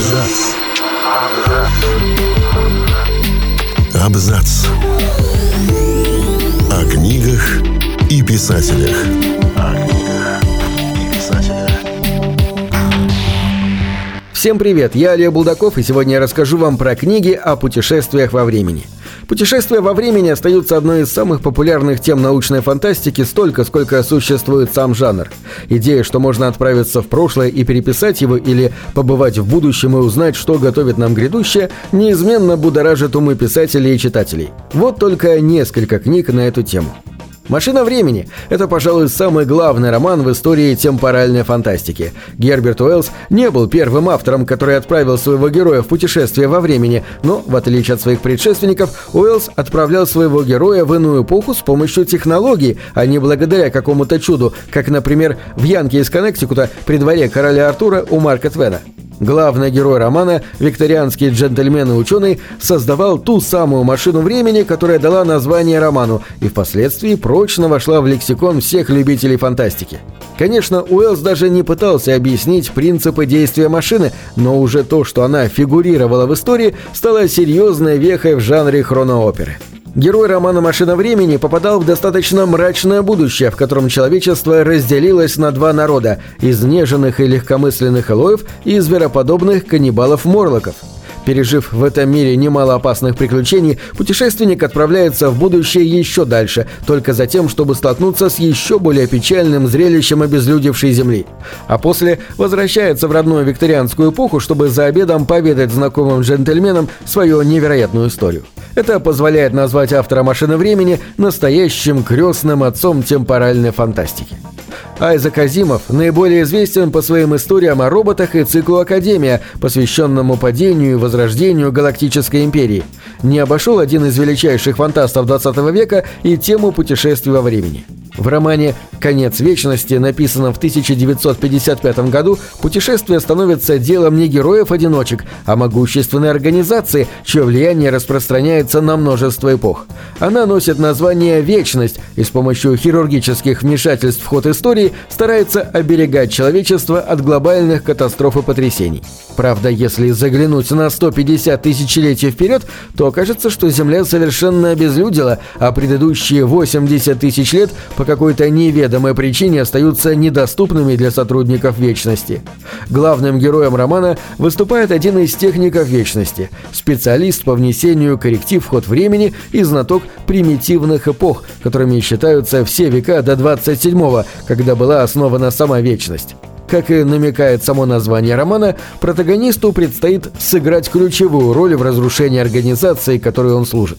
Абзац. Абзац. О книгах и писателях. О книгах и писателях. Всем привет, я Олег Булдаков, и сегодня я расскажу вам про книги о путешествиях во времени. Путешествия во времени остаются одной из самых популярных тем научной фантастики столько, сколько существует сам жанр. Идея, что можно отправиться в прошлое и переписать его или побывать в будущем и узнать, что готовит нам грядущее, неизменно будоражит умы писателей и читателей. Вот только несколько книг на эту тему. «Машина времени» — это, пожалуй, самый главный роман в истории темпоральной фантастики. Герберт Уэллс не был первым автором, который отправил своего героя в путешествие во времени, но, в отличие от своих предшественников, Уэллс отправлял своего героя в иную эпоху с помощью технологий, а не благодаря какому-то чуду, как, например, в Янке из Коннектикута при дворе короля Артура у Марка Твена. Главный герой романа, викторианский джентльмен и ученый, создавал ту самую машину времени, которая дала название роману и впоследствии прочно вошла в лексикон всех любителей фантастики. Конечно, Уэллс даже не пытался объяснить принципы действия машины, но уже то, что она фигурировала в истории, стало серьезной вехой в жанре хронооперы. Герой романа «Машина времени» попадал в достаточно мрачное будущее, в котором человечество разделилось на два народа – изнеженных и легкомысленных элоев и звероподобных каннибалов-морлоков. Пережив в этом мире немало опасных приключений, путешественник отправляется в будущее еще дальше, только за тем, чтобы столкнуться с еще более печальным зрелищем обезлюдевшей Земли. А после возвращается в родную викторианскую эпоху, чтобы за обедом поведать знакомым джентльменам свою невероятную историю. Это позволяет назвать автора «Машины времени» настоящим крестным отцом темпоральной фантастики. Айзек Азимов наиболее известен по своим историям о роботах и циклу «Академия», посвященному падению и возрождению Галактической империи. Не обошел один из величайших фантастов 20 века и тему путешествий во времени. В романе «Конец вечности», написанном в 1955 году, путешествие становится делом не героев-одиночек, а могущественной организации, чье влияние распространяется на множество эпох. Она носит название «Вечность» и с помощью хирургических вмешательств в ход истории старается оберегать человечество от глобальных катастроф и потрясений. Правда, если заглянуть на 150 тысячелетий вперед, то окажется, что Земля совершенно обезлюдила, а предыдущие 80 тысяч лет по какой-то неведомой причине остаются недоступными для сотрудников Вечности. Главным героем романа выступает один из техников Вечности, специалист по внесению корректив в ход времени и знаток примитивных эпох, которыми считаются все века до 27-го, когда была основана сама Вечность. Как и намекает само название романа, протагонисту предстоит сыграть ключевую роль в разрушении организации, которой он служит.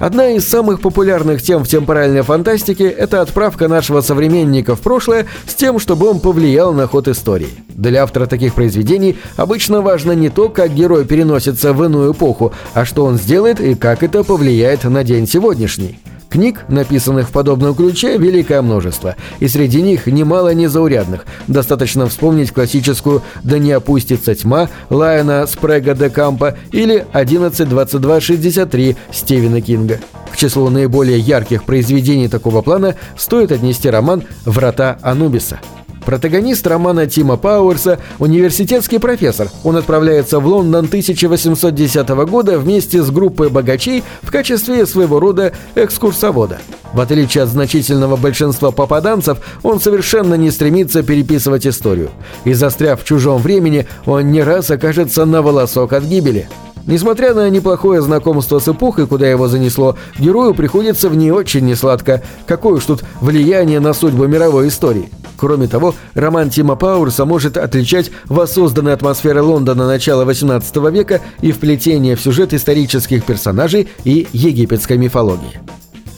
Одна из самых популярных тем в темпоральной фантастике – это отправка нашего современника в прошлое с тем, чтобы он повлиял на ход истории. Для автора таких произведений обычно важно не то, как герой переносится в иную эпоху, а что он сделает и как это повлияет на день сегодняшний. Книг, написанных в подобном ключе, великое множество, и среди них немало незаурядных. Достаточно вспомнить классическую «Да не опустится тьма» Лайона Спрега де Кампа или «11.22.63» Стивена Кинга. К числу наиболее ярких произведений такого плана стоит отнести роман «Врата Анубиса». Протагонист романа Тима Пауэрса – университетский профессор. Он отправляется в Лондон 1810 года вместе с группой богачей в качестве своего рода экскурсовода. В отличие от значительного большинства попаданцев, он совершенно не стремится переписывать историю. И застряв в чужом времени, он не раз окажется на волосок от гибели. Несмотря на неплохое знакомство с эпохой, куда его занесло, герою приходится в ней очень несладко. Какое уж тут влияние на судьбу мировой истории. Кроме того, роман Тима Пауэрса может отличать воссозданной атмосферы Лондона начала XVIII века и вплетение в сюжет исторических персонажей и египетской мифологии.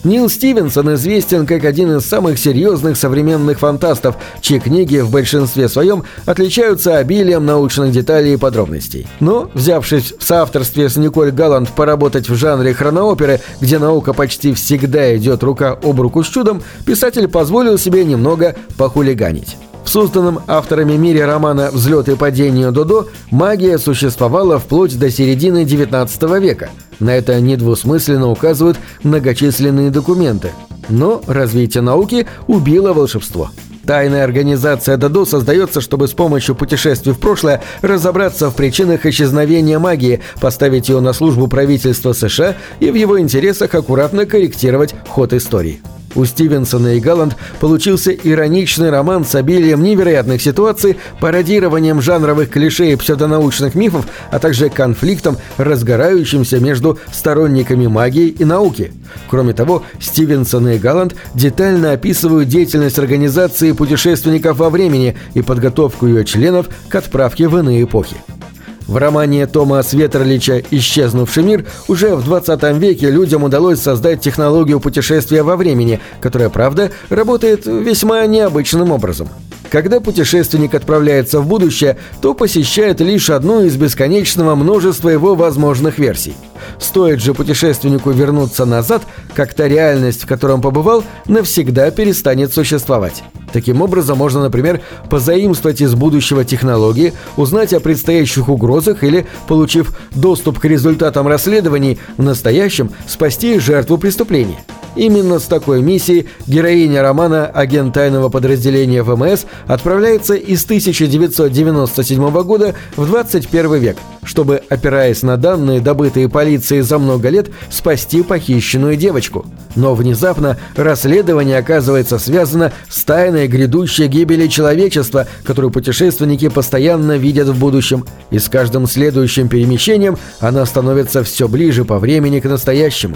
Нил Стивенсон известен как один из самых серьезных современных фантастов, чьи книги в большинстве своем отличаются обилием научных деталей и подробностей. Но, взявшись в соавторстве с Николь Галланд поработать в жанре хронооперы, где наука почти всегда идет рука об руку с чудом, писатель позволил себе немного похулиганить. В созданном авторами мире романа «Взлет и падение Додо» магия существовала вплоть до середины XIX века. На это недвусмысленно указывают многочисленные документы. Но развитие науки убило волшебство. Тайная организация Дадо создается, чтобы с помощью путешествий в прошлое разобраться в причинах исчезновения магии, поставить ее на службу правительства США и в его интересах аккуратно корректировать ход истории. У Стивенсона и Галланд получился ироничный роман с обилием невероятных ситуаций, пародированием жанровых клише и псевдонаучных мифов, а также конфликтом, разгорающимся между сторонниками магии и науки. Кроме того, Стивенсон и Галланд детально описывают деятельность организации путешественников во времени и подготовку ее членов к отправке в иные эпохи. В романе Тома Светерлича «Исчезнувший мир» уже в 20 веке людям удалось создать технологию путешествия во времени, которая, правда, работает весьма необычным образом. Когда путешественник отправляется в будущее, то посещает лишь одну из бесконечного множества его возможных версий. Стоит же путешественнику вернуться назад, как та реальность, в которой он побывал, навсегда перестанет существовать. Таким образом, можно, например, позаимствовать из будущего технологии, узнать о предстоящих угрозах или, получив доступ к результатам расследований, в настоящем спасти жертву преступления. Именно с такой миссией героиня романа «Агент тайного подразделения ВМС» отправляется из 1997 года в 21 век, чтобы, опираясь на данные, добытые полицией за много лет, спасти похищенную девочку. Но внезапно расследование оказывается связано с тайной грядущей гибели человечества, которую путешественники постоянно видят в будущем, и с каждым следующим перемещением она становится все ближе по времени к настоящему.